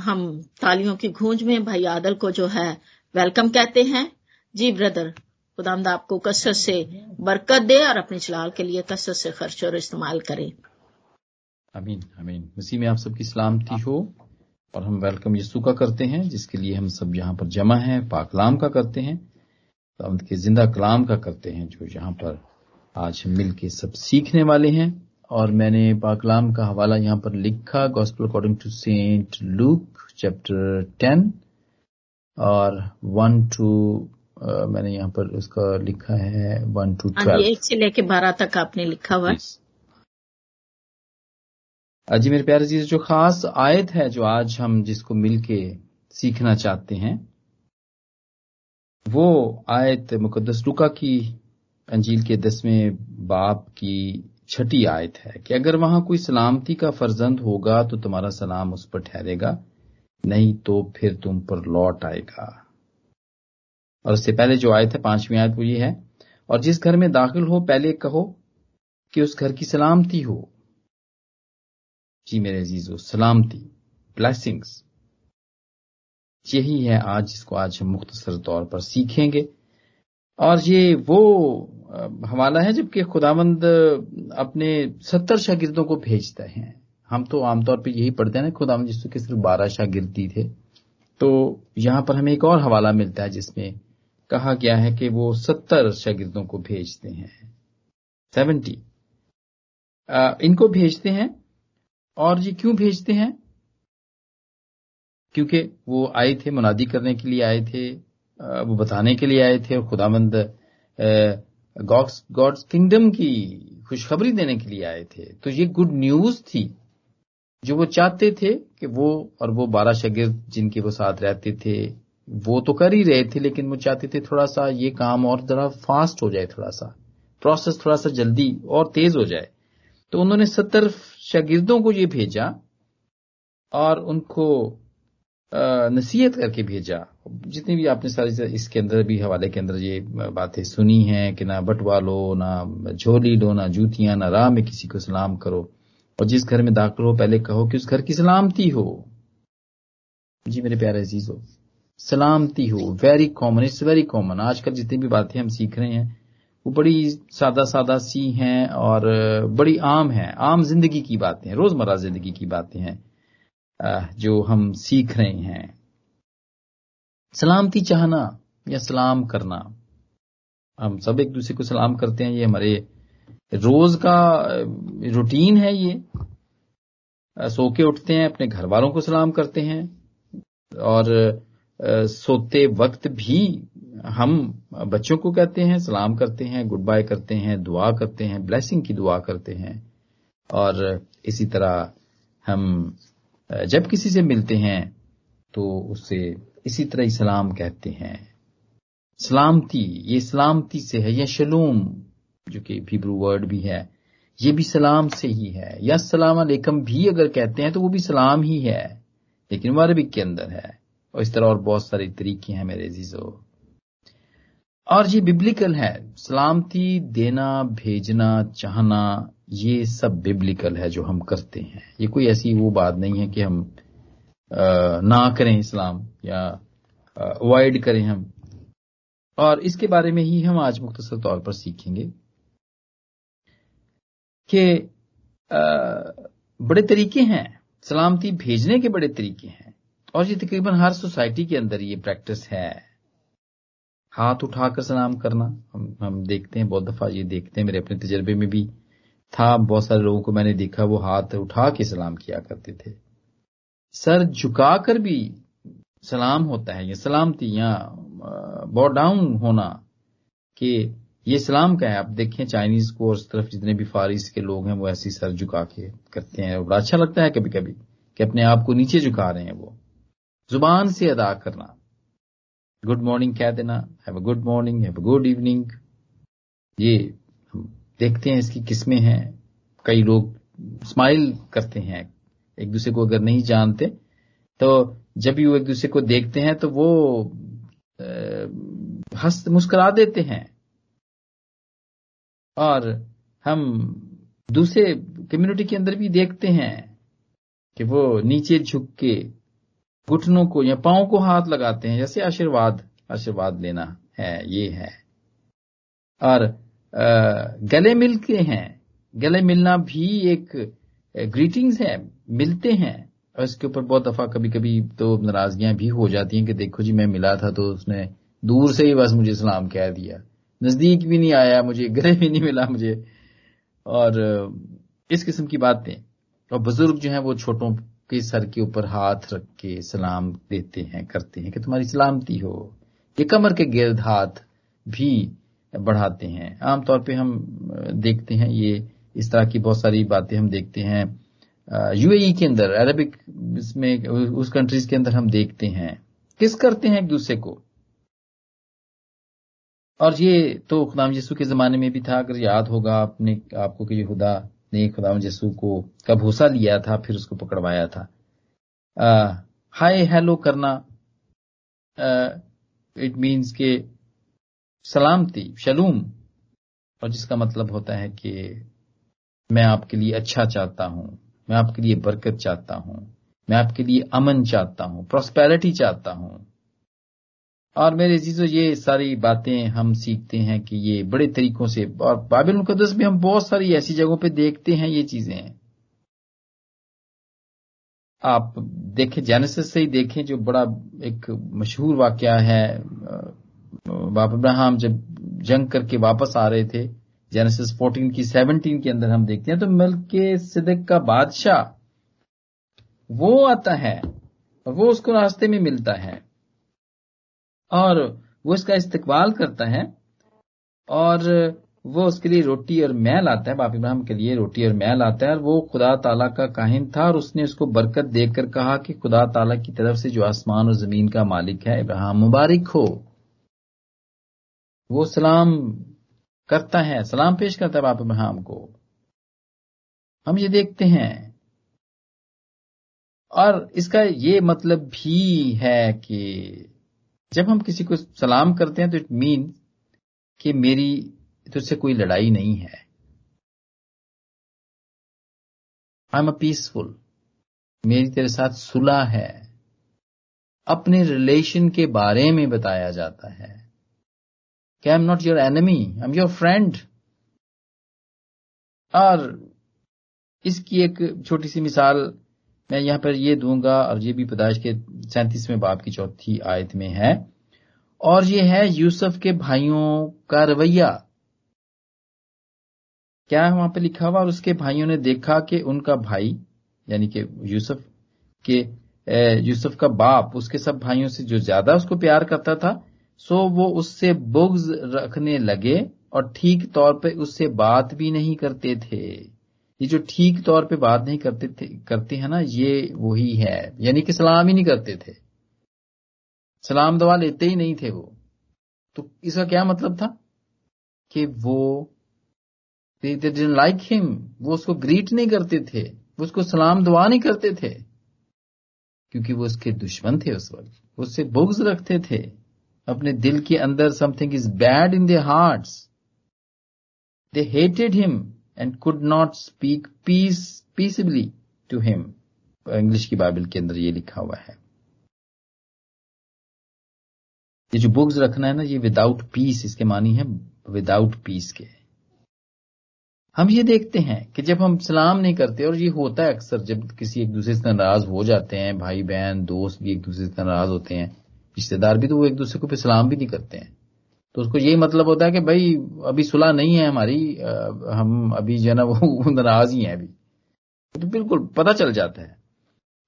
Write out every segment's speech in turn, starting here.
हम तालियों की गूंज में भाई आदल को जो है वेलकम कहते हैं। जी ब्रदर खुदामद आपको कसरत से बरकत दे और अपने चलाल के लिए कसरत से खर्च और इस्तेमाल करे। अमीन अमीन उसी में आप सबकी सलामती हो और हम वेलकम यीशु का करते हैं, जिसके लिए हम सब यहाँ पर जमा हैं पाकलाम का करते हैं तो के ज़िंदा कलाम का करते हैं, जो यहाँ पर आज हम मिल के सब सीखने वाले हैं। और मैंने पाकलाम का हवाला यहाँ पर लिखा gospel according to saint Luke chapter ten और वन टू मैंने यहाँ पर उसका लिखा है वन टू ट्वेल्व एक से लेके बारह तक आपने लिखा हुआ जी मेरे प्यारे जी जो खास आयत है जो आज हम जिसको मिलके सीखना चाहते हैं वो आयत मुकदस लुका की अंजील के दसवें बाप की छठी आयत है कि अगर वहाँ कोई सलामती का फर्जंद होगा तो तुम्हारा सलाम उस पर ठहरेगा, नहीं तो फिर तुम पर लौट आएगा। और उससे पहले जो आयत है, पांचवी आयत वो ये है, और जिस घर में दाखिल हो, पहले कहो कि उस घर की सलामती हो। जी मेरे अजीजो, सलामती, ब्लैसिंग्स। यही है आज जिसको आज हम मुख्तसर तौर पर सीखेंगे। और ये वो हवाला है जबकि खुदामंद अपने सत्तर शागिर्दों को भेजते हैं। हम तो आमतौर पर यही पढ़ते हैं ना खुदावंद जिसको के सिर्फ़ बारह शागिर्दी थे। तो यहाँ पर हमें एक और हवाला मिलता है जिसमें कहा गया है कि वो सत्तर शागिर्दों को भेजते हैं। सेवेंटी। इनको भेजते हैं और ये क्यों भेजते हैं? क्योंकि वो आए थे, मुनादी करने के लिए आए थे। वो बताने के लिए आए थे और खुदामंद गॉड्स गॉड्स किंगडम की खुशखबरी देने के लिए आए थे। तो ये गुड न्यूज़ थी जो वो चाहते थे कि वो और वो बारह शगिर्द जिनके वो साथ रहते थे, वो तो कर ही रहे थे, लेकिन वो चाहते थे थोड़ा सा ये काम और जरा फास्ट हो जाए, थोड़ा सा प्रोसेस थोड़ा सा जल्दी और तेज हो जाए। तो उन्होंने सत्तर शागिर्दों को ये भेजा और उनको नसीहत करके भेजा। जितनी भी आपने सारी इसके अंदर भी, हवाले के अंदर ये बातें सुनी हैं कि ना बटवा लो, ना झोली लो, ना जूतियाँ, ना राह में किसी को सलाम करो। और जिस घर में दाखिल हो, पहले कहो कि उस घर की सलामती हो। जी मेरे प्यारे अज़ीज़ हो सलामती हो। Very common it's very common आजकल जितनी भी बातें हम सीख रहे हैं, वो बड़ी सादा सादा सी हैं और बड़ी आम है। आम ज़िंदगी की बातें रोज़मर्रा ज़िंदगी की बातें हैं जो हम सीख रहे हैं। सलामती चाहना या सलाम करना। हम सब एक दूसरे को सलाम करते हैं, ये हमारे रोज का रूटीन है ये। सो के उठते हैं, अपने घर वालों को सलाम करते हैं, और सोते वक्त भी हम बच्चों को कहते हैं, सलाम करते हैं गुड बाय करते हैं, दुआ करते हैं, ब्लेसिंग की दुआ करते हैं। और इसी तरह हम जब किसी से मिलते हैं तो उससे इसी तरह ही सलाम कहते हैं। सलामती, ये सलामती से है, या शलूम, जो कि भीब्रू वर्ड भी है, ये भी सलाम से ही है। या सलाम अलैकम भी अगर कहते हैं तो वो भी सलाम ही है, लेकिन वो अरबिक के अंदर है। और इस तरह और बहुत सारे तरीके हैं मेरे जीजो और ये बिब्लिकल है, सलामती, देना, भेजना, चाहना, ये सब बिब्लिकल है जो हम करते हैं। ये कोई ऐसी वो बात नहीं है कि हम ना करें इस्लाम या अवॉइड करें हम। और इसके बारे में ही हम आज मुख्तसर तौर पर सीखेंगे कि बड़े तरीके हैं, सलामती भेजने के बड़े तरीके हैं। और ये तकरीबन हर सोसाइटी के अंदर ये प्रैक्टिस है। हाथ उठाकर सलाम करना, हम हम देखते हैं, बहुत दफ़ा ये देखते हैं, मेरे अपने तजर्बे में भी था, बहुत सारे लोगों को मैंने देखा, वो हाथ उठा के सलाम किया करते थे। सर झुकाकर भी सलाम होता है, ये सलामती या बॉ डाउन होना कि ये सलाम का है, आप देखें चाइनीज़ को और उस तरफ़ जितने भी फारिस के लोग हैं, वो ऐसी सर झुका के करते हैं बड़ा अच्छा लगता है कभी कभी कि अपने आप को नीचे झुका रहे हैं वो। ज़ुबान से अदा करना। गुड मॉर्निंग कह देना have a good morning have a good evening ये देखते हैं इसकी किस्में हैं, कई लोग स्माइल करते हैं एक दूसरे को अगर नहीं जानते तो जब भी वो एक दूसरे को देखते हैं तो वो हंस, मुस्कुरा देते हैं। और हम दूसरे कम्युनिटी के अंदर भी देखते हैं कि वो नीचे झुक के घुटनों को या पाओं को हाथ लगाते हैं, जैसे आशीर्वाद आशीर्वाद लेना है, ये है। और गले मिलते हैं। गले मिलना भी एक ग्रीटिंग्स है, मिलते हैं। और इसके ऊपर बहुत दफ़ा कभी कभी तो नाराजगियाँ भी हो जाती हैं कि देखो जी, मैं मिला था तो उसने दूर से ही बस मुझे सलाम कह दिया। नज़दीक भी नहीं आया, मुझे गले भी नहीं मिला मुझे। और इस किस्म की बातें। और बुज़ुर्ग जो है वो छोटों के सर के ऊपर हाथ रख के सलाम देते हैं, करते हैं कि तुम्हारी सलामती हो। ये कमर के गिर्द हाथ भी बढ़ाते हैं। आमतौर पे हम देखते हैं ये इस तरह की बहुत सारी बातें हम देखते हैं। यूएई के अंदर अरबिक इसमें, उस कंट्रीज़ के अंदर हम देखते हैं। किस करते हैं एक दूसरे को? और ये तो खुदाम यसू के जमाने में भी था। अगर याद होगा आपने, आपको कि खुदा ने खुदाम यसू को का भूसा लिया था, फिर उसको पकड़वाया था। हाय, हेलो करना। इट मीन्स के सलामती, शलूम। और जिसका मतलब होता है कि मैं आपके लिए अच्छा चाहता हूँ, मैं आपके लिए बरकत चाहता हूँ, मैं आपके लिए अमन चाहता हूँ प्रॉस्पेरिटी चाहता हूँ। और मेरे चीज़ों ये सारी बातें हम सीखते हैं कि ये बड़े तरीकों से, और बाबिल मुकदस में हम बहुत सारी ऐसी जगहों पे देखते हैं ये चीज़ें। आप देखें जेनेसिस से ही देखें, जो बड़ा एक मशहूर वाक्य है बाप इब्राहिम जब जंग करके वापस आ रहे थे जेनेसिस 14 की 17 के अंदर हम देखते हैं तो मिल के सिद्दीक का बादशाह, वो आता है और वो उसको रास्ते में मिलता है, और वो इसका इस्तेकबाल करता है, और वो उसके लिए रोटी और मैल आता है, बाप इब्राहिम के लिए रोटी और मैल आता है, और वो खुदा ताला का काहिन था, और उसने उसको बरकत देकर कहा कि खुदा ताला की तरफ़ से जो आसमान और ज़मीन का मालिक है, इब्राहिम मुबारक हो। वो सलाम करता है, सलाम पेश करता है बाप इब्राहिम को। हम ये देखते हैं। और इसका ये मतलब भी है कि जब हम किसी को सलाम करते हैं तो इट मीन कि मेरी तुझसे कोई लड़ाई नहीं है। आई एम अ पीसफुल मेरी तेरे साथ सुलह है। अपने रिलेशन के बारे में बताया जाता है। कि I am not your enemy I am your friend और इसकी एक छोटी सी मिसाल मैं यहाँ पर ये दूँगा और ये भी पदाइश के सैंतीसवें बाप की चौथी आयत में है। और ये है यूसुफ के भाइयों का रवैया। क्या है वहाँ पर लिखा हुआ और उसके भाइयों ने देखा कि उनका भाई, यानी कि यूसुफ के यूसुफ का बाप, उसके सब भाइयों से जो ज़्यादा उसको प्यार करता था सो वो उससे बुग्ज रखने लगे और ठीक तौर पे उससे बात भी नहीं करते थे। ये जो ठीक तौर पे बात नहीं करते थे, करते हैं ना, ये वही है। यानी कि सलाम ही नहीं करते थे। सलाम दवा लेते ही नहीं थे वो। तो इसका क्या मतलब था? कि वो लाइक हिम वो उसको ग्रीट नहीं करते थे। वो उसको सलाम दुआ नहीं करते थे। क्योंकि वो उसके दुश्मन थे उस वक्त। उससे बुग्ज रखते थे। अपने दिल के अंदर something is bad in their heart they hated him and could not speak peace peaceably to him English की बाइबल के अंदर ये लिखा हुआ है। ये जो बुक्स रखना है ना, ये विदाउट पीस इसके मानी है विदाउट पीस के। हम ये देखते हैं कि जब हम सलाम नहीं करते और ये होता है अक्सर जब किसी एक दूसरे से नाराज़ हो जाते हैं भाई बहन दोस्त भी एक दूसरे से नाराज़ होते हैं रिश्तेदार भी तो वो एक दूसरे को फिर सलाम भी नहीं करते हैं। तो उसको यही मतलब होता है कि भाई, अभी सुलह नहीं है हमारी हम अभी जो है ना, वो नाराज़ ही हैं अभी। तो बिल्कुल पता चल जाता है।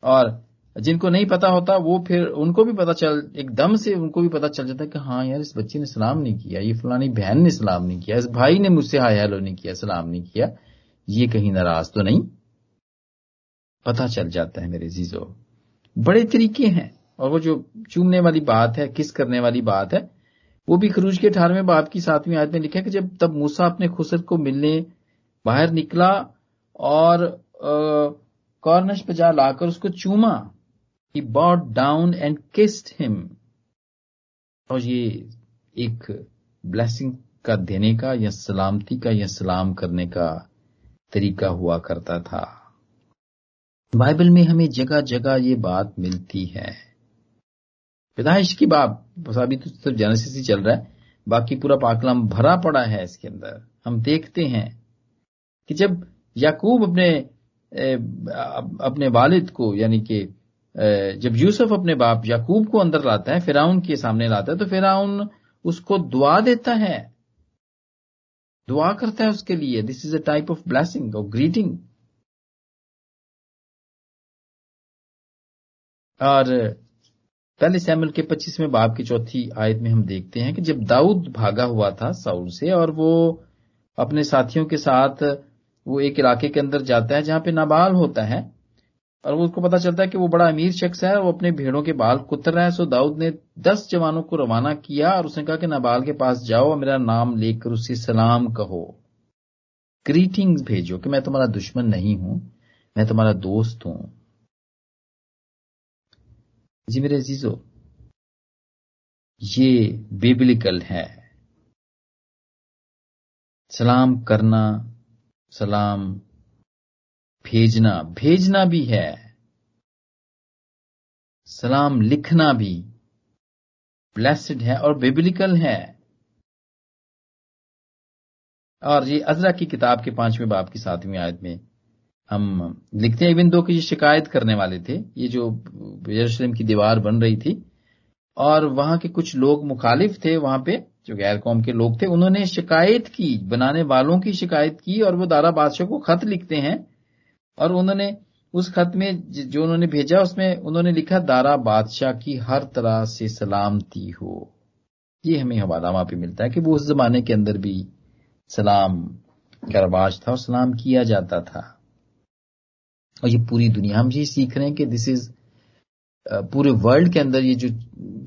और जिनको नहीं पता होता, वो फिर, उनको भी पता चल, एकदम से उनको भी पता चल जाता है कि हाँ यार, इस बच्चे ने सलाम नहीं किया, ये फलानी बहन ने सलाम नहीं किया, इस भाई ने मुझसे हाय हेलो नहीं किया, सलाम नहीं किया, ये कहीं नाराज़ तो नहीं। पता चल जाता है मेरे जीजो। बड़े तरीके हैं। और वो जो चूमने वाली बात है, किस करने वाली बात है, वो भी खरूज के अठारहवें बाप की सातवीं आयत में लिखा है कि जब, तब मूसा अपने खुसर को मिलने बाहर निकला और कॉर्नश पे जा लाकर उसको चूमा। He bowed down and kissed him और ये एक ब्लेसिंग का देने का या सलामती का या सलाम करने का तरीका हुआ करता था। बाइबल में हमें जगह जगह ये बात मिलती है। पैदाइश की बात अभी तो सिर्फ़ जेनेसिस ही चल रहा है, बाकी पूरा पाकलाम भरा पड़ा है इसके अंदर। हम देखते हैं कि जब याकूब अपने अपने वालिद को, यानी कि जब यूसुफ अपने बाप याकूब को अंदर लाता है, फिराउन के सामने लाता है तो फिराउन उसको दुआ देता है। दुआ करता है उसके लिए। This is a type of blessing और ग्रीटिंग और पहले सैमल के पच्चीसवें बाप की चौथी आयत में हम देखते हैं कि जब दाऊद भागा हुआ था साउल से और वो अपने साथियों के साथ वो एक इलाके के अंदर जाता है जहाँ पे नाबाल होता है और वो उसको पता चलता है कि वो बड़ा अमीर शख्स है वो अपने भेड़ों के बाल कुतर रहा है। सो दाऊद ने दस जवानों को रवाना किया और उसने कहा कि नाबाल के पास जाओ और मेरा नाम लेकर उससे सलाम कहो। ग्रीटिंग्स भेजो कि मैं तुम्हारा दुश्मन नहीं हूँ, मैं तुम्हारा दोस्त हूँ। जी मेरे अजीजो ये बेबिलिकल है। सलाम करना, सलाम भेजना भेजना भी है। सलाम लिखना भी ब्लेसड है और बिबलिकल है। और ये अजरा की किताब के पाँचवें बाप की सातवीं आयत में हम लिखते हैं इवन दो की ये शिकायत करने वाले थे, ये जो यरूशलेम की दीवार बन रही थी, और वहाँ के कुछ लोग मुखालिफ थे, वहाँ पे जो गैर कौम के लोग थे, उन्होंने शिकायत की, बनाने वालों की शिकायत की, और वो दारा बादशाह को खत लिखते हैं, और उन्होंने उस खत में जो उन्होंने भेजा, उसमें उन्होंने लिखा, दारा बादशाह की हर तरह से सलामती हो। ये हमें हवालामा पे मिलता है कि वो उस जमाने के अंदर भी सलाम का रवाज था और सलाम किया जाता था। और ये पूरी दुनिया हम ये सीख रहे हैं कि दिस इज़ पूरे वर्ल्ड के अंदर ये जो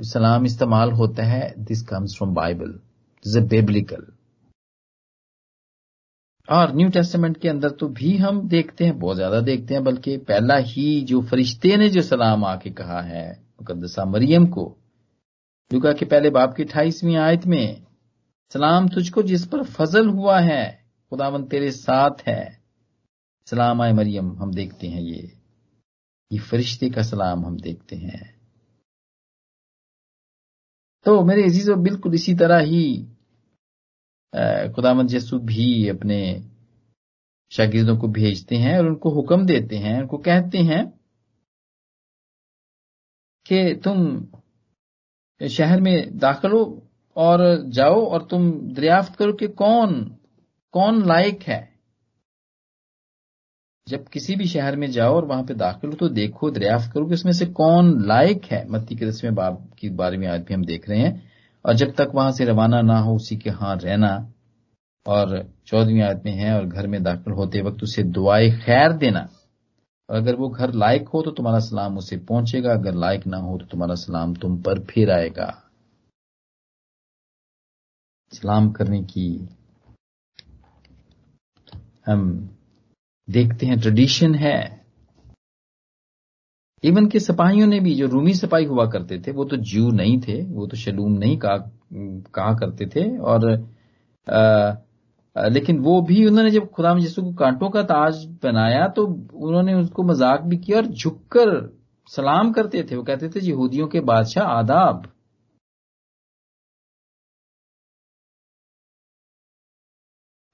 सलाम इस्तेमाल होता है this comes from Bible this biblical और न्यू टेस्टमेंट के अंदर तो भी हम देखते हैं, बहुत ज़्यादा देखते हैं, बल्कि पहला ही जो फरिश्ते ने जो सलाम आके कहा है मुकदसा मरियम को युगा के पहले बाप की अठाईसवीं आयत में, सलाम तुझको जिस पर फजल हुआ है, खुदावन तेरे साथ है। सलाम आए मरियम, हम देखते हैं ये। ये फरिश्ते का सलाम हम देखते हैं। तो मेरे अजीजों बिल्कुल इसी तरह ही खुदामद यसु भी अपने शागिर्दों को भेजते हैं और उनको हुक्म देते हैं, उनको कहते हैं कि तुम शहर में दाखिल हो और जाओ और तुम दरियाफ्त करो कि कौन कौन लायक है। जब किसी भी शहर में जाओ और वहाँ पे दाखिल हो तो देखो, दरियाफ्त करो कि उसमें से कौन लायक है। मत्ती के दसवें बाब की बारे में आज भी हम देख रहे हैं। और जब तक वहाँ से रवाना ना हो, उसी के हाँ रहना। और चौदहवीं आयत में है, और घर में दाखिल होते वक्त उसे दुआए खैर देना। और अगर वो घर लायक हो तो तुम्हारा सलाम उसे पहुंचेगा। अगर लायक ना हो तो तुम्हारा सलाम तुम पर फिर आएगा। सलाम करने की हम देखते हैं ट्रेडिशन है। इवन के सिपाहियों ने भी जो रूमी सिपाही हुआ करते थे वो तो ज्यू नहीं थे वो तो शलूम नहीं कहा कहा करते थे और आ, आ, लेकिन वो भी उन्होंने जब खुदा यसु को कांटों का ताज पहनाया तो उन्होंने उसको मज़ाक भी किया और झुककर सलाम करते थे। वो कहते थे यहूदियों के बादशाह आदाब।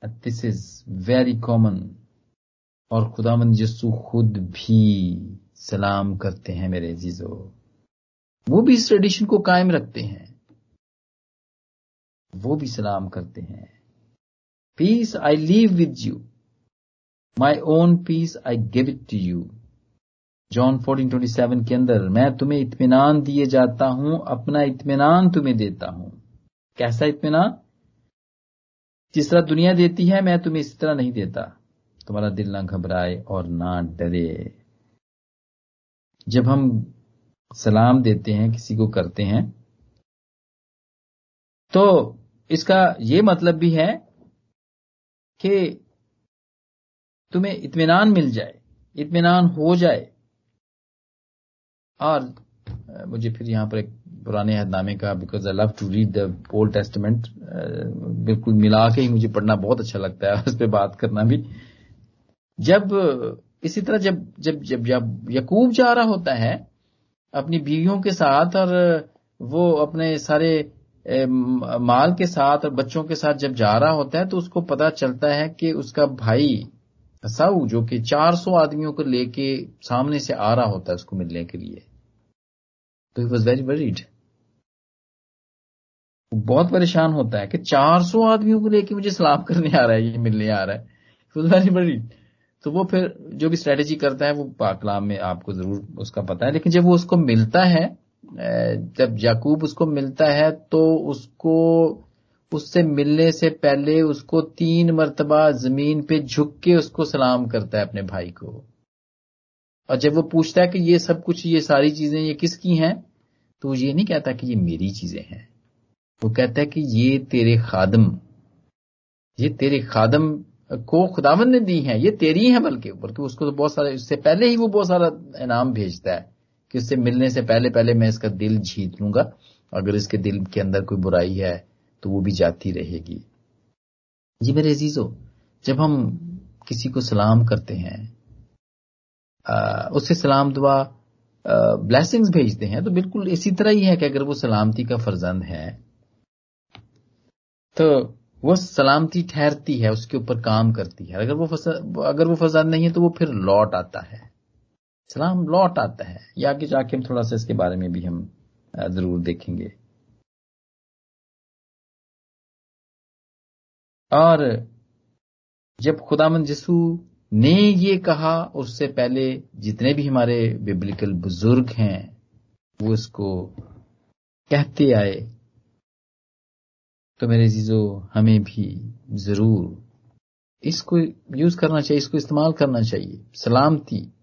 दिस इज़ वेरी कॉमन और खुदामंद यसु खुद भी सलाम करते हैं मेरे जीजो वो भी इस ट्रेडिशन को कायम रखते हैं। वो भी सलाम करते हैं। Peace I leave with you my own peace I give it to you John fourteen twenty seven के अंदर, मैं तुम्हें इत्मीनान दिए जाता हूँ, अपना इत्मीनान तुम्हें देता हूँ। कैसा इत्मीनान? जिस तरह दुनिया देती है, मैं तुम्हें इस तरह नहीं देता। तुम्हारा दिल ना घबराए और ना डरे। जब हम सलाम देते हैं, किसी को करते हैं तो इसका यह मतलब भी है कि तुम्हें इत्मीनान मिल जाए, इत्मीनान हो जाए। और मुझे फिर यहाँ पर एक पुराने हदनामे का because I love to read the old testament बिल्कुल मिला के ही मुझे पढ़ना बहुत अच्छा लगता है, उस पर बात करना भी। जब, इसी तरह जब जब जब जब यकूब जा रहा होता है, अपनी बीवियों के साथ और वो अपने सारे माल के साथ और बच्चों के साथ जब जा रहा होता है तो उसको पता चलता है कि उसका भाई साऊ, जो कि 400 आदमियों को लेके सामने से आ रहा होता है उसको मिलने के लिए। तो ही वॉज़ वेरी वरीड बहुत परेशान होता है कि 400 आदमियों को लेके मुझे सलाम करने आ रहा है, ये मिलने आ रहा है। वेरी वरीड तो वो फिर जो भी स्ट्रेटेजी करता है, वो पाकलाम में आपको ज़रूर उसका पता है। लेकिन जब वो उसको मिलता है जब याकूब उसको मिलता है तो उसको, उससे मिलने से पहले उसको तीन मरतबा ज़मीन पे झुक के उसको सलाम करता है अपने भाई को। और जब वो पूछता है कि ये सब कुछ, ये सारी चीज़ें, ये किसकी हैं? तो ये नहीं कहता कि ये मेरी चीज़ें हैं। वो कहता है कि ये तेरे खादम, ये तेरे खादम को खुदावन ने दी हैं, ये तेरी हैं बल्कि बल्कि उसको तो बहुत सारा, इससे पहले ही वो बहुत सारा इनाम भेजता है कि उससे मिलने से पहले पहले मैं इसका दिल जीत लूँगा, अगर इसके दिल के अंदर कोई बुराई है तो वो भी जाती रहेगी। जी मेरे अजीजो, जब हम किसी को सलाम करते हैं उससे सलाम दुआ ब्लेसिंग्स भेजते हैं तो बिल्कुल इसी तरह ही है कि अगर वो सलामती का फर्जंद है तो वो सलामती ठहरती है, उसके ऊपर काम करती है। अगर वो फसा, अगर वो फर्जंद नहीं है तो वो फिर लौट आता है। सलाम लौट आता है। या आगे जाके हम थोड़ा सा इसके बारे में भी हम ज़रूर देखेंगे। और जब खुदामंद यसू ने ये कहा, उससे पहले जितने भी हमारे बिब्लिकल बुज़ुर्ग हैं, वो इसको कहते आए। तो मेरे जीजो हमें भी ज़रूर इसको यूज़ करना चाहिए, इसको इस्तेमाल करना चाहिए, सलामती।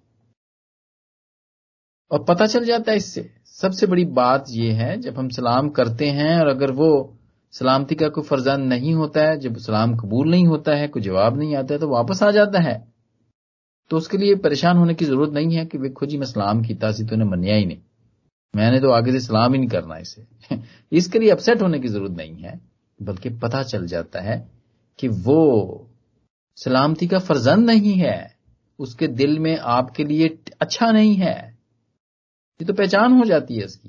और पता चल जाता है इससे। सबसे बड़ी बात यह है, जब हम सलाम करते हैं और अगर वो सलामती का कोई फर्जान नहीं होता है, जब सलाम कबूल नहीं होता है, कोई जवाब नहीं आता है तो वापस आ जाता है। तो उसके लिए परेशान होने की ज़रूरत नहीं है कि वेखो जी, मैं सलाम किया सी तो उन्हें मनिया ही नहीं। मैंने तो आगे से सलाम ही नहीं करना इसे। इसके लिए अपसेट होने की ज़रूरत नहीं है। बल्कि पता चल जाता है कि वो सलामती का फर्जंद नहीं है। उसके दिल में आपके लिए अच्छा नहीं है। ये तो पहचान हो जाती है इसकी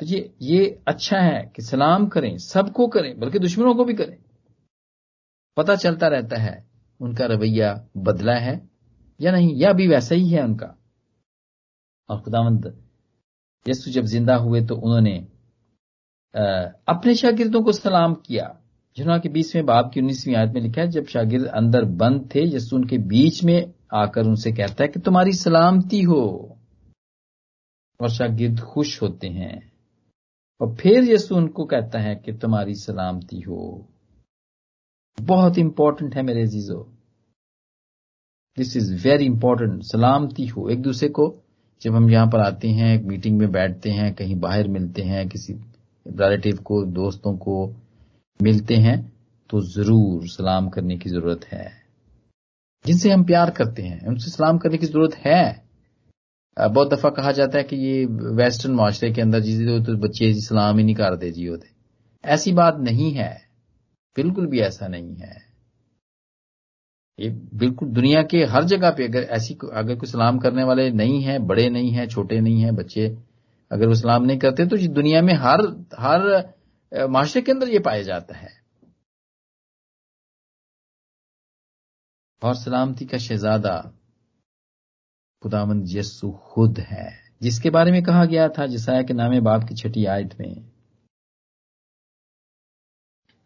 तो ये ये अच्छा है कि सलाम करें, सबको करें, बल्कि दुश्मनों को भी करें। पता चलता रहता है, उनका रवैया बदला है या नहीं, या अभी वैसा ही है उनका। और खुदावंत यसु जब ज़िंदा हुए तो उन्होंने अपने शागिर्दों को सलाम किया। जुना के बीसवें बाब की उन्नीसवीं आयत में लिखा है, जब शागिर्द अंदर बंद थे, यसु उनके बीच में आकर उनसे कहता है कि तुम्हारी सलामती हो और शागिर्द खुश होते हैं। और फिर यसु उनको कहता है कि तुम्हारी सलामती हो। बहुत इंपॉर्टेंट है मेरे जीजो दिस इज़ वेरी इंपॉर्टेंट सलामती हो। एक दूसरे को, जब हम यहाँ पर आते हैं मीटिंग में बैठते हैं, कहीं बाहर मिलते हैं, किसी रिलेटिव को, दोस्तों को मिलते हैं तो ज़रूर सलाम करने की ज़रूरत है। जिनसे हम प्यार करते हैं, उनसे सलाम करने की ज़रूरत है। बहुत दफ़ा कहा जाता है कि ये वेस्टर्न माशरे के अंदर जी तो बच्चे जी सलाम ही नहीं करते जी होते। ऐसी बात नहीं है, बिल्कुल भी ऐसा नहीं है। ये बिल्कुल दुनिया के हर जगह पे अगर ऐसी अगर कोई सलाम करने वाले नहीं है, बड़े नहीं है, छोटे नहीं है, बच्चे अगर वो सलाम नहीं करते तो दुनिया में हर हर माशरे के अंदर ये पाया जाता है। और सलामती का शहजादा खुदावंद यस्सु खुद है, जिसके बारे में कहा गया था, जिसाया के नामे बाप की छठी आयत में।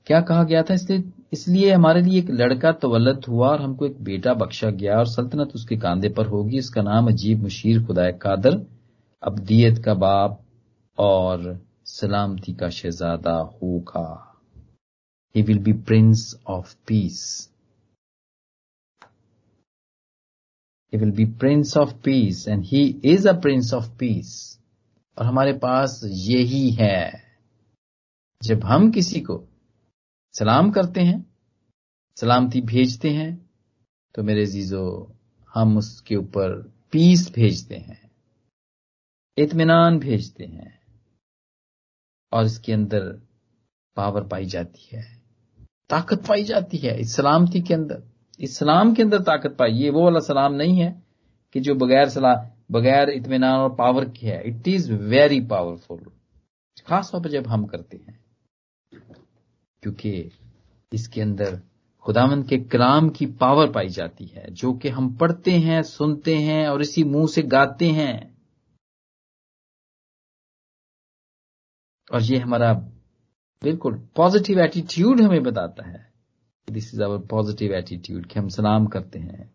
क्या कहा गया था? इसलिए इसलिए हमारे लिए एक लड़का तवलत हुआ और हमको एक बेटा बख्शा गया और सल्तनत उसके कांधे पर होगी। इसका नाम अजीब मुशीर खुदा कादर अबदियत का बाप और सलामती का शहजादा होगा। He will be prince of peace he will be prince of peace and he is a prince of peace. और हमारे पास यही है। जब हम किसी को सलाम करते हैं, सलामती भेजते हैं तो मेरे जीजो हम उसके ऊपर पीस भेजते हैं। इतमान भेजते हैं और इसके अंदर पावर पाई जाती है, ताकत पाई जाती है इस सलामती के अंदर। इस्लाम के अंदर ताकत पाई, ये वो वाला सलाम नहीं है कि जो बगैर सलाम बगैर इतमान और पावर के है। इट इज़ वेरी पावरफुल खास तौर पर जब हम करते हैं, क्योंकि इसके अंदर खुदावंद के कलाम की पावर पाई जाती है, जो कि हम पढ़ते हैं, सुनते हैं और इसी मुँह से गाते हैं। और ये हमारा बिल्कुल पॉजिटिव एटीट्यूड हमें बताता है। This is our positive attitude कि हम सलाम करते हैं।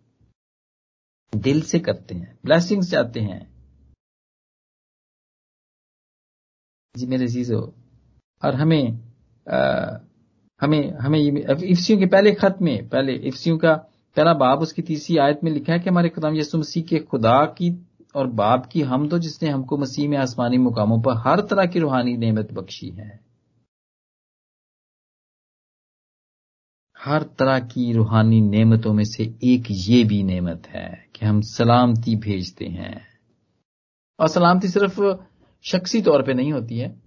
दिल से करते हैं। ब्लेसिंग्स चाहते हैं। जी मेरे चीजो और हमें आ, हमें हमें इफ्सियों के पहले खत में पहले इफ्सियों का पहला बाब उसकी तीसरी आयत में लिखा है कि हमारे खुदाम यसु मसीह के खुदा की और बाप की हम तो जिसने हमको मसीह में आसमानी मुकामों पर हर तरह की रूहानी नेमत बख्शी है। हर तरह की रूहानी नेमतों में से एक ये भी नेमत है कि हम सलामती भेजते हैं। और सलामती सिर्फ़ शख्सी तौर पे नहीं होती है।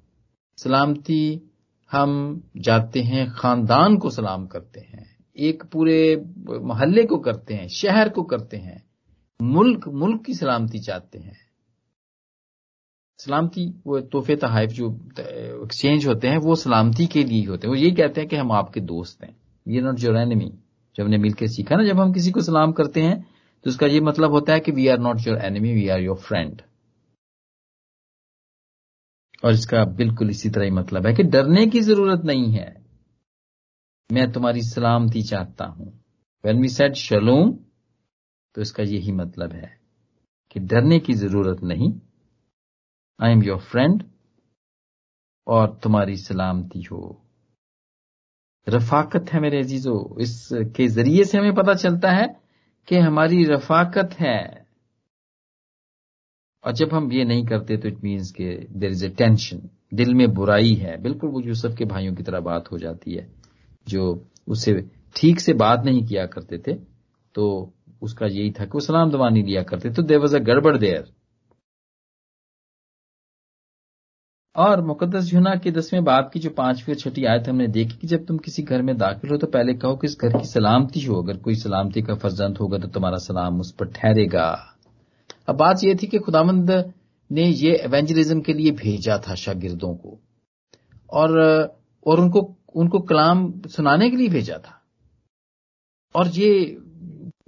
सलामती हम जाते हैं, खानदान को सलाम करते हैं, एक पूरे मोहल्ले को करते हैं, शहर को करते हैं। मुल्क मुल्क की सलामती चाहते हैं। सलामती, वो तोहफे तहाइफ जो एक्सचेंज होते हैं, वो सलामती के लिए होते हैं। वो यही कहते हैं कि हम आपके दोस्त हैं। We are not your enemy जब हमने मिलकर सीखा ना, जब हम किसी को सलाम करते हैं तो उसका ये मतलब होता है कि we are not your enemy we are your friend और इसका बिल्कुल इसी तरह ही मतलब है कि डरने की ज़रूरत नहीं है। मैं तुम्हारी सलामती चाहता हूँ। वेन वी सेट शलोम तो इसका यही मतलब है कि डरने की ज़रूरत नहीं। आई एम योर फ्रेंड और तुम्हारी सलामती हो। रफाकत है मेरे अजीजो, इसके ज़रिए से हमें पता चलता है कि हमारी रफाकत है। और जब हम ये नहीं करते तो इट मीन्स के देर इज़ ए टेंशन दिल में बुराई है। बिल्कुल वो यूसुफ के भाइयों की तरह बात हो जाती है, जो उससे ठीक से बात नहीं किया करते थे। तो उसका यही था कि वो सलाम दवा नहीं लिया करते तो देर वॉज़ अ गड़बड़ देयर और मुकदस युना के दसवें बाप की जो पांचवी और छठी आयत हमने देखी कि जब तुम किसी घर में दाखिल हो तो पहले कहो कि इस घर की सलामती हो। अगर कोई सलामती का फर्जंद होगा तो तुम्हारा सलाम उस पर ठहरेगा। अब बात यह थी कि खुदामंद ने ये एवेंजलिज्म के लिए भेजा था शागिर्दों को। और और उनको उनको कलाम सुनाने के लिए भेजा था। और ये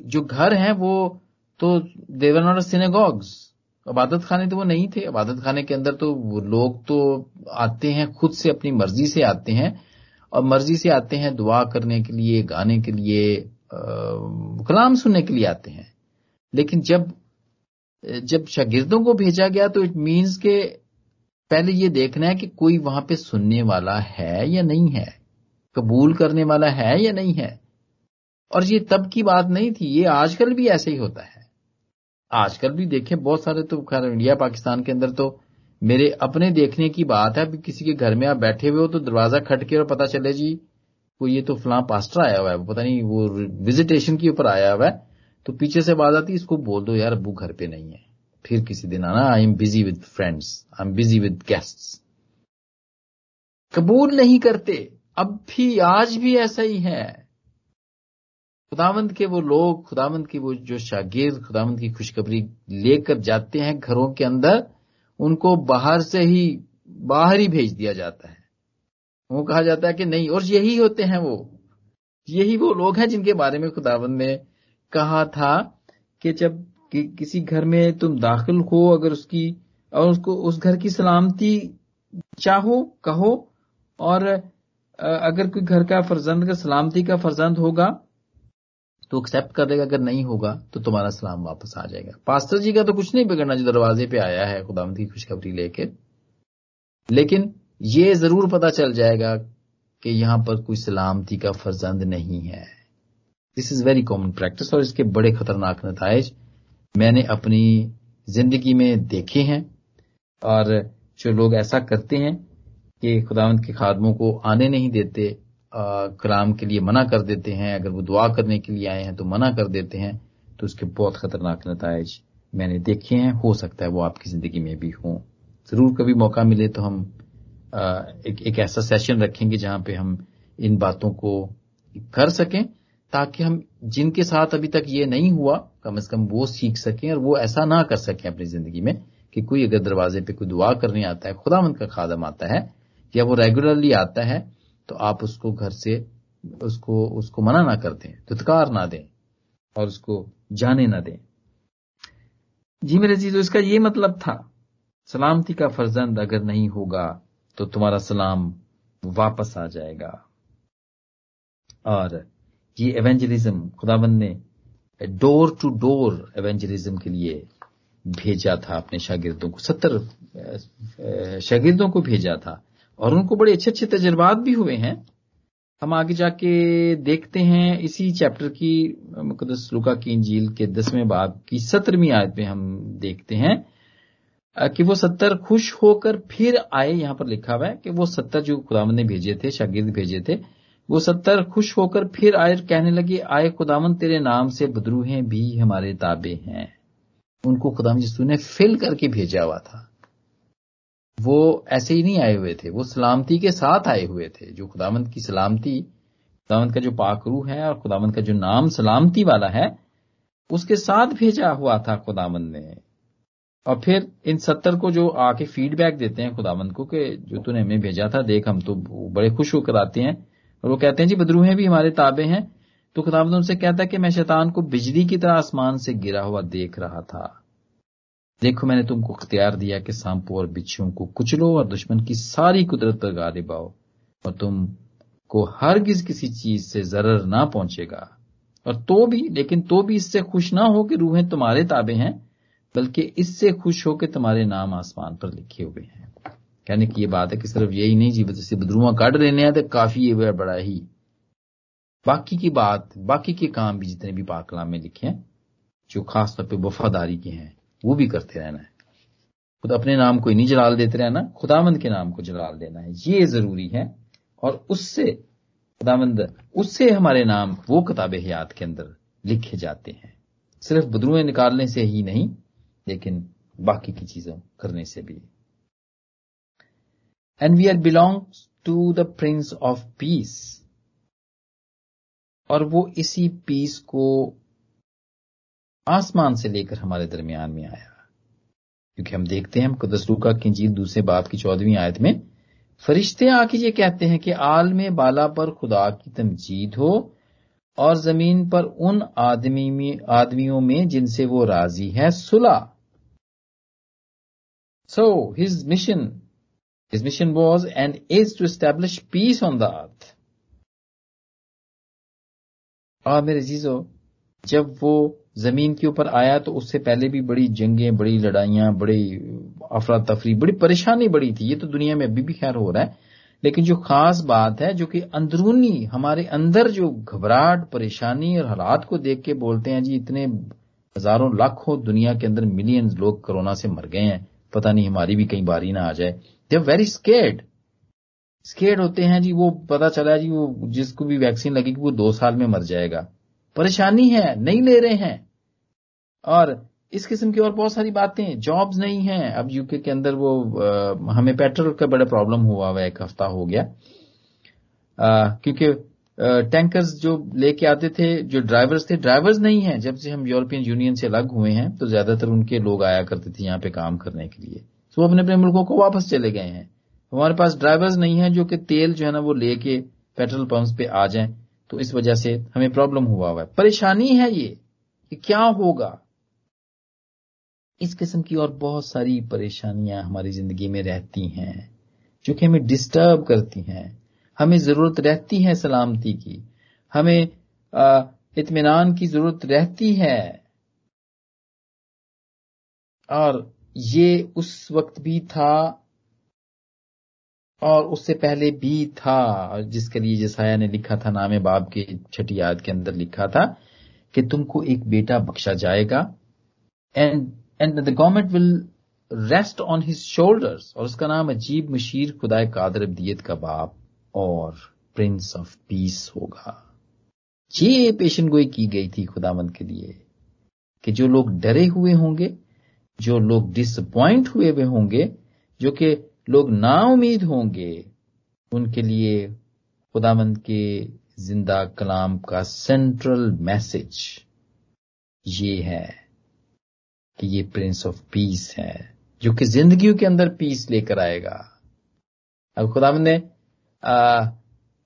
जो घर हैं वो तो देवर नॉट सिनेगॉग्स अबादत खाने तो वो नहीं थे। इबादत खाने के अंदर तो वो लोग तो आते हैं, खुद से अपनी मर्ज़ी से आते हैं। और मर्ज़ी से आते हैं दुआ करने के लिए, गाने के लिए कलाम सुनने के लिए आते हैं। लेकिन जब जब शागिर्दों को भेजा गया तो इट मीन्स के पहले ये देखना है कि कोई वहाँ पे सुनने वाला है या नहीं है। कबूल करने वाला है या नहीं है। और ये तब की बात नहीं थी, ये आजकल भी ऐसे ही होता है। आजकल भी देखे, बहुत सारे तो खैर इंडिया, पाकिस्तान के अंदर तो मेरे अपने देखने की बात है किसी के घर में आप बैठे हुए हो तो दरवाज़ा खटके और पता चले जी, वो ये तो फलां पास्टर आया हुआ है पता नहीं, वो विजिटेशन के ऊपर आया हुआ है तो पीछे से बात आती इसको बोल दो यार अबू घर पे नहीं है। फिर किसी दिन आना I am busy with friends I am busy with guest कबूल नहीं करते, अब भी, आज भी ऐसा ही है। खुदावंद के वो लोग, खुदावंद की वो जो शागिर्द, खुदावंद की खुशखबरी लेकर जाते हैं घरों के अंदर, उनको बाहर से ही, बाहर ही भेज दिया जाता है। वो कहा जाता है कि नहीं, और यही होते हैं वो। यही वो लोग हैं जिनके बारे में खुदावंद ने कहा था कि जब कि, किसी घर में तुम दाखिल हो, अगर उसकी, और उसको, उस घर की सलामती चाहो, कहो, और अगर कोई घर का फर्जंद का सलामती का फर्जंद होगा तो एक्सेप्ट कर देगा अगर नहीं होगा तो तुम्हारा सलाम वापस आ जाएगा। पास्टर जी का तो कुछ नहीं बिगड़ना, जो दरवाजे पे आया है खुदाम की खुशखबरी लेके। लेकिन ये ज़रूर पता चल जाएगा कि यहाँ पर कोई सलामती का फर्जंद नहीं है। This is very common practice और इसके बड़े खतरनाक नतज मैंने अपनी ज़िंदगी में देखे हैं। और जो लोग ऐसा करते हैं कि खुदावंत के खादमों को आने नहीं देते कलाम के लिए मना कर देते हैं अगर वो दुआ करने के लिए आए हैं तो मना कर देते हैं तो उसके बहुत खतरनाक नतज मैंने देखे हैं हो सकता है वो आपकी ज़िंदगी में भी हों। ज़रूर कभी मौका मिले तो हम एक, एक ऐसा सेशन रखेंगे जहाँ पे हम इन बातों को कर सकें ताकि हम जिनके साथ अभी तक ये नहीं हुआ कम से कम वो सीख सकें और वो ऐसा ना कर सकें अपनी ज़िंदगी में कि कोई अगर दरवाजे पे कोई दुआ करने आता है खुदावंद का खादम आता है या वो रेगुलरली आता है तो आप उसको घर से, उसको उसको मना ना कर दें, दुत्कार ना दें और उसको जाने ना दें। जी मेरे जी तो इसका ये मतलब था, सलामती का फर्जंद अगर नहीं होगा तो तुम्हारा सलाम वापस आ जाएगा। और ये एवेंजलिज्म खुदाबंद ने डोर टू डोर एवेंजलिज्म के लिए भेजा था, अपने शागिर्दों को, सत्तर शागिर्दों को भेजा था। और उनको बड़े अच्छे अच्छे तजर्बात भी हुए हैं। हम आगे जाके देखते हैं इसी चैप्टर की मुकदस लुका की इंजील के दसवें बाब की सत्रहवीं आयत में हम देखते हैं कि वो सत्तर खुश होकर फिर आए। यहाँ पर लिखा हुआ है कि वो सत्तर जो खुदावन ने भेजे थे, शागिर्द भेजे थे, वो सत्तर खुश होकर फिर आए कहने लगे, आए खुदावन तेरे नाम से बदरूहें भी हमारे ताबे हैं। उनको खुदावन यीशु ने फिल करके भेजा हुआ था। वो ऐसे ही नहीं आए हुए थे। वो सलामती के साथ आए हुए थे, जो खुदावंत की सलामती, खुदावंत का जो पाकरू है और खुदावंत का जो नाम सलामती वाला है, उसके साथ भेजा हुआ था खुदावंत ने। और फिर इन सत्तर को जो आके फीडबैक देते हैं खुदावंत को कि जो तूने हमें भेजा था, देख हम तो बड़े खुश होकर आते हैं। और वो कहते हैं, जी, बदरूहें भी हमारे ताबे हैं। तो खुदावंत उनसे कहता है कि मैं शैतान को बिजली की तरह आसमान से गिरा हुआ देख रहा था। देखो, मैंने तुमको अख्तियार दिया कि सांपों और बिच्छुओं को कुचलो और दुश्मन की सारी कुदरत पर गालिब आओ और तुम को हरगिज किसी चीज़ से जरर ना पहुंचेगा। और तो भी, लेकिन तो भी इससे खुश ना हो कि रूहें तुम्हारे ताबे हैं, बल्कि इससे खुश हो कि तुम्हारे नाम आसमान पर लिखे हुए हैं। कहने की ये बात है कि सिर्फ़ यही नहीं जी जैसे बदरुआ काट लेने हैं तो काफ़ी ये बड़ा ही। बाकी की बात, बाकी के काम भी जितने भी पाकलाम में लिखे हैं, जो खासतौर पर वफादारी के हैं वो भी करते रहना है। खुद अपने नाम को नहीं जलाल देते रहना खुदामंद के नाम को जलाल देना है। ये ज़रूरी है। और उससे खुदामंद उससे हमारे नाम, वो किताब हयात के अंदर लिखे जाते हैं। सिर्फ़ बदरुएँ निकालने से ही नहीं, लेकिन बाकी की चीज़ों करने से भी। And we are belong to the prince of peace और वो इसी पीस को आसमान से लेकर हमारे दरमियान में आया। क्योंकि हम देखते हैं कदसलूका की जीत दूसरे बात की चौदहवीं आयत में, फरिश्ते आके ये कहते हैं कि आल में बाला पर खुदा की तमजीद हो और ज़मीन पर उन आदमी में, आदमियों में जिनसे वो राज़ी है, सुला। So his mission his mission was and is to establish peace on the earth और मेरे जीजो जब वो ज़मीन के ऊपर आया तो उससे पहले भी बड़ी जंगें, बड़ी लड़ाइयाँ, बड़ी अफरा तफरी, बड़ी परेशानी बड़ी थी। ये तो दुनिया में अभी भी खैर हो रहा है। लेकिन जो खास बात है, जो कि अंदरूनी, हमारे अंदर जो घबराहट, परेशानी और हालात को देख के बोलते हैं, जी, इतने हज़ारों, लाखों दुनिया के अंदर मिलियन लोग कोरोना से मर गए हैं। पता नहीं, हमारी भी कई बारी ना आ जाए। दे वेरी स्केर्ड स्केर्ड होते हैं, जी, वो पता चला, जी, वो जिसको भी वैक्सीन लगेगी वो दो साल में मर जाएगा। परेशानी है, नहीं ले रहे हैं। और इस किस्म की और बहुत सारी बातें जॉब्स नहीं हैं। अब यूके के अंदर वो आ, हमें पेट्रोल का बड़ा प्रॉब्लम हुआ हुआ एक हफ़्ता हो गया। क्योंकि टैंकर्स जो लेके आते थे जो ड्राइवर्स थे ड्राइवर्स नहीं हैं। जब से हम यूरोपियन यूनियन से अलग हुए हैं तो ज़्यादातर उनके लोग आया करते थे यहाँ पे काम करने के लिए। तो वो अपने अपने मुल्कों को वापस चले गए हैं। हमारे पास ड्राइवर्स नहीं है जो कि तेल जो है ना वो लेके पेट्रोल पंप पे आ जाए। तो इस वजह से हमें प्रॉब्लम हुआ हुआ है। परेशानी है ये कि क्या होगा? इस किस्म की और बहुत सारी परेशानियाँ हमारी ज़िंदगी में रहती हैं, जो कि हमें डिस्टर्ब करती हैं। हमें ज़रूरत रहती है सलामती की। हमें इतमान की ज़रूरत रहती है। और ये उस वक्त भी था और उससे पहले भी था, जिसके लिए जसाया ने लिखा था, नामे बाब के छठी याद के अंदर लिखा था कि तुमको एक बेटा बख्शा जाएगा। And and the government will rest on his shoulders और उसका नाम अजीब मशीर खुदाए कादर अबदियत का बाप और प्रिंस ऑफ़ पीस होगा। ये पेशन गोई की गई थी खुदामंद के लिए कि जो लोग डरे हुए होंगे, जो लोग डिसअपॉइंट हुए हुए होंगे, जो कि लोग ना उम्मीद होंगे, उनके लिए खुदामंद के ज़िंदा कलाम का सेंट्रल मैसेज ये है। कि ये प्रिंस ऑफ़ पीस है, जो कि जिंदगियों के अंदर पीस लेकर आएगा। अब खुदा ने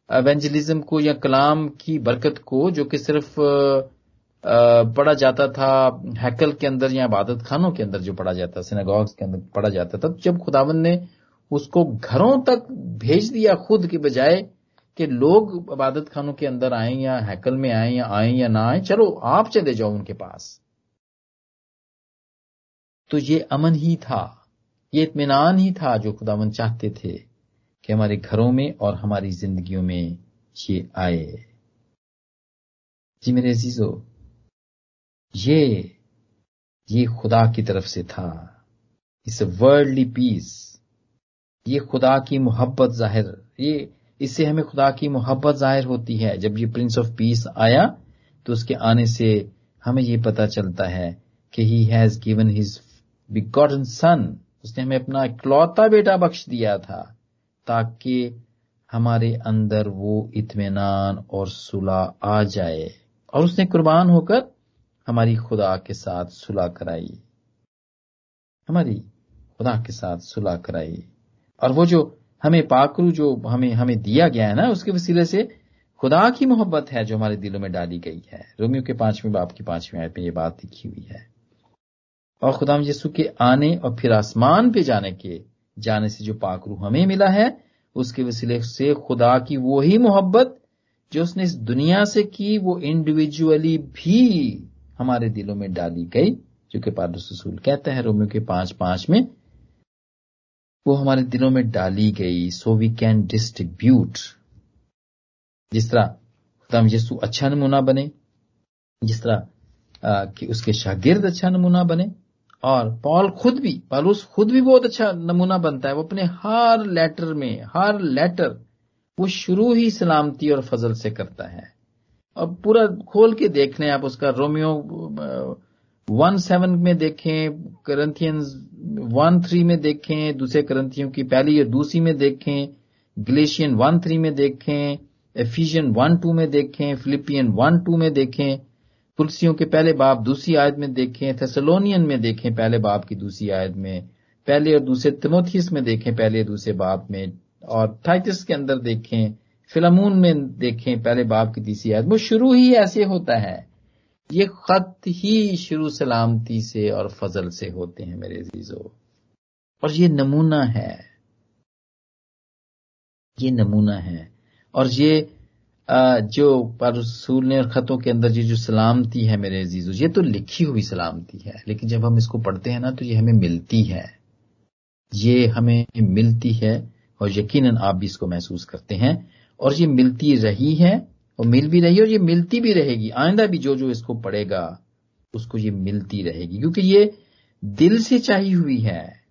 एवेंजलिज्म को या कलाम की बरकत को, जो कि सिर्फ़ पढ़ा जाता था हैकल के अंदर या इबादत खानों के अंदर जो पढ़ा जाता सिनेगॉग्स के अंदर पढ़ा जाता था जब खुदावन ने उसको घरों तक भेज दिया खुद के बजाय कि लोग इबादत खानों के अंदर आए या हैकल में आए या आए या ना आए, चलो आप चले जाओ उनके पास। तो ये अमन ही था, ये इतमान ही था जो खुदावन चाहते थे कि हमारे घरों में और हमारी जिंदगियों में ये आए। जी मेरे अजीजो, ये ये खुदा की तरफ़ से था। इस वर्ल्डली पीस ये खुदा की मोहब्बत ज़ाहिर, ये, इससे हमें खुदा की मोहब्बत ज़ाहिर होती है। जब ये प्रिंस ऑफ़ पीस आया तो उसके आने से हमें ये पता चलता है कि he has given his begotten son उसने हमें अपना इकलौता बेटा बख्श दिया था, ताकि हमारे अंदर वो इतमान और सुलह आ जाए। और उसने कुर्बान होकर हमारी खुदा के साथ सुलह कराई। हमारी खुदा के साथ सुलह कराई। और वो जो हमें पाकरू जो हमें हमें दिया गया है ना, उसके वसीले से खुदा की मोहब्बत है जो हमारे दिलों में डाली गई है। रोमियो के पाँचवें बाप की पांचवी आयत में ये बात लिखी हुई है। और खुदा यीशु के आने और फिर आसमान पे जाने के, जाने से जो पाकरू हमें मिला है, उसके वसीले से खुदा की वो ही मोहब्बत जो उसने इस दुनिया से की, वो इंडिविजुअली भी हमारे दिलों में डाली गई, जो कि पादुस रसूल कहता है, रोमियो के पाँच पाँच में। वो हमारे दिलों में डाली गई सो वी कैन डिस्ट्रीब्यूट जिस तरह खुदाम यीशु अच्छा नमूना बने, जिस तरह कि उसके शागिर्द अच्छा नमूना बने और पॉल खुद भी, पालूस खुद भी बहुत अच्छा नमूना बनता है। वो अपने हर लेटर में, हर लेटर वो शुरू ही सलामती और फजल से करता है। और पूरा खोल के देख लें आप उसका, रोमियो वन सेवन में देखें, करंथियंस वन थ्री में देखें, दूसरे करंथियों की पहली और दूसरी में देखें, ग्लेशियन वन थ्री में देखें, एफिशियन वन टू में देखें, फिलिपियन वन टू में देखें तुलसियों के पहले बाप दूसरी आयत में देखें, थेसलोनियन में देखें पहले बाप की दूसरी आयत में, पहले और दूसरे तिमोथियस में देखें पहले दूसरे बाप में, और थाइटिस के अंदर देखें, फिलामून में देखें पहले बाप की तीसरी आयत। वो शुरू ही ऐसे होता है। ये खत ही शुरू सलामती से और फजल से होते हैं मेरे अजीजों। और ये नमूना है। ये नमूना है। और ये जो रसूल ने खतों के अंदर ये जो सलामती है मेरे अजीजों, ये तो लिखी हुई सलामती है, लेकिन जब हम इसको पढ़ते हैं ना तो ये हमें मिलती है। ये हमें मिलती है और यकीनन आप भी इसको महसूस करते हैं, और ये मिलती रही है, और मिल भी रही है, और ये मिलती भी रहेगी। आइंदा भी जो जो इसको पढ़ेगा, उसको ये मिलती रहेगी, क्योंकि ये दिल से चाहिए हुई है।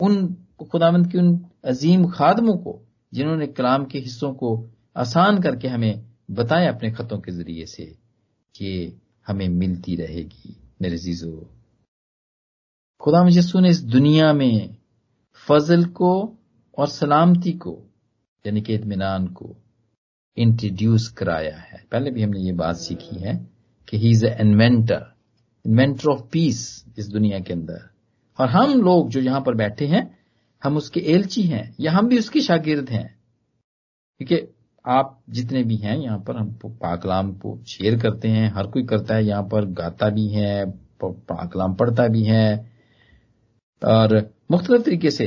उन खुदावंत की उन अजीम खादमों को, जिन्होंने कलाम के हिस्सों को आसान करके हमें बताएँ अपने खतों के ज़रिए से कि हमें मिलती रहेगी। मेरे जीजो खुदा यसू ने इस दुनिया में फजल को और सलामती को, यानी कि इतमान को इंट्रोड्यूस कराया है। पहले भी हमने ये बात सीखी है कि he is inventor inventor of peace इस दुनिया के अंदर। और हम लोग जो यहाँ पर बैठे हैं, हम उसके एलची हैं, या हम भी उसके शागिर्द हैं। क्योंकि आप जितने भी हैं यहाँ पर, हम पाकलाम को शेयर करते हैं। हर कोई करता है। यहाँ पर गाता भी है पाकलाम पढ़ता भी है। और मुख्तलिफ़ तरीके से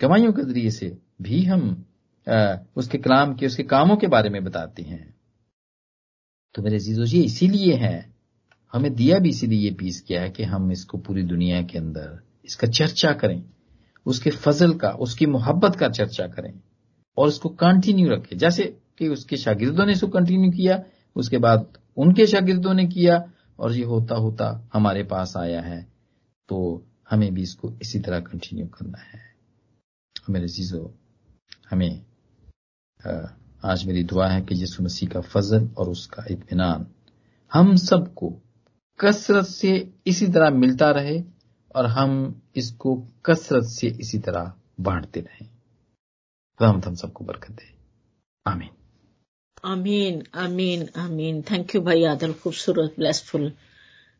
गवाइयों के ज़रिए से भी हम उसके कलाम के, उसके कामों के बारे में बताते हैं। तो मेरे जीजो जी इसीलिए है, हमें दिया भी इसीलिए ये पीस किया है कि हम इसको पूरी दुनिया के अंदर इसका चर्चा करें, उसके फजल का, उसकी मोहब्बत का चर्चा करें और उसको कंटिन्यू रखें। जैसे कि उसके शागिर्दों ने इसको कंटिन्यू किया, उसके बाद उनके शागिर्दों ने किया, और ये होता होता हमारे पास आया है। तो हमें भी इसको इसी तरह कंटिन्यू करना है। मेरे चीज़ों हमें आज मेरी दुआ है कि यीशु मसीह का फजल और उसका इतमान हम सबको कसरत से इसी तरह मिलता रहे और हम इसको कसरत से इसी तरह बांटते रहें। हम सबको बरकत दे। आमीन। आमीन अमीन अमीन थैंक यू भाई आदल खूबसूरत ब्लेसफुल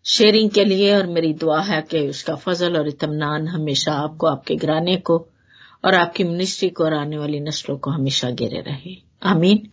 शेयरिंग के लिए और मेरी दुआ है कि उसका फजल और इतमान हमेशा आपको, आपके घराने को और आपकी मिनिस्ट्री को और आने वाली नस्लों को हमेशा घेरे रहे। आमीन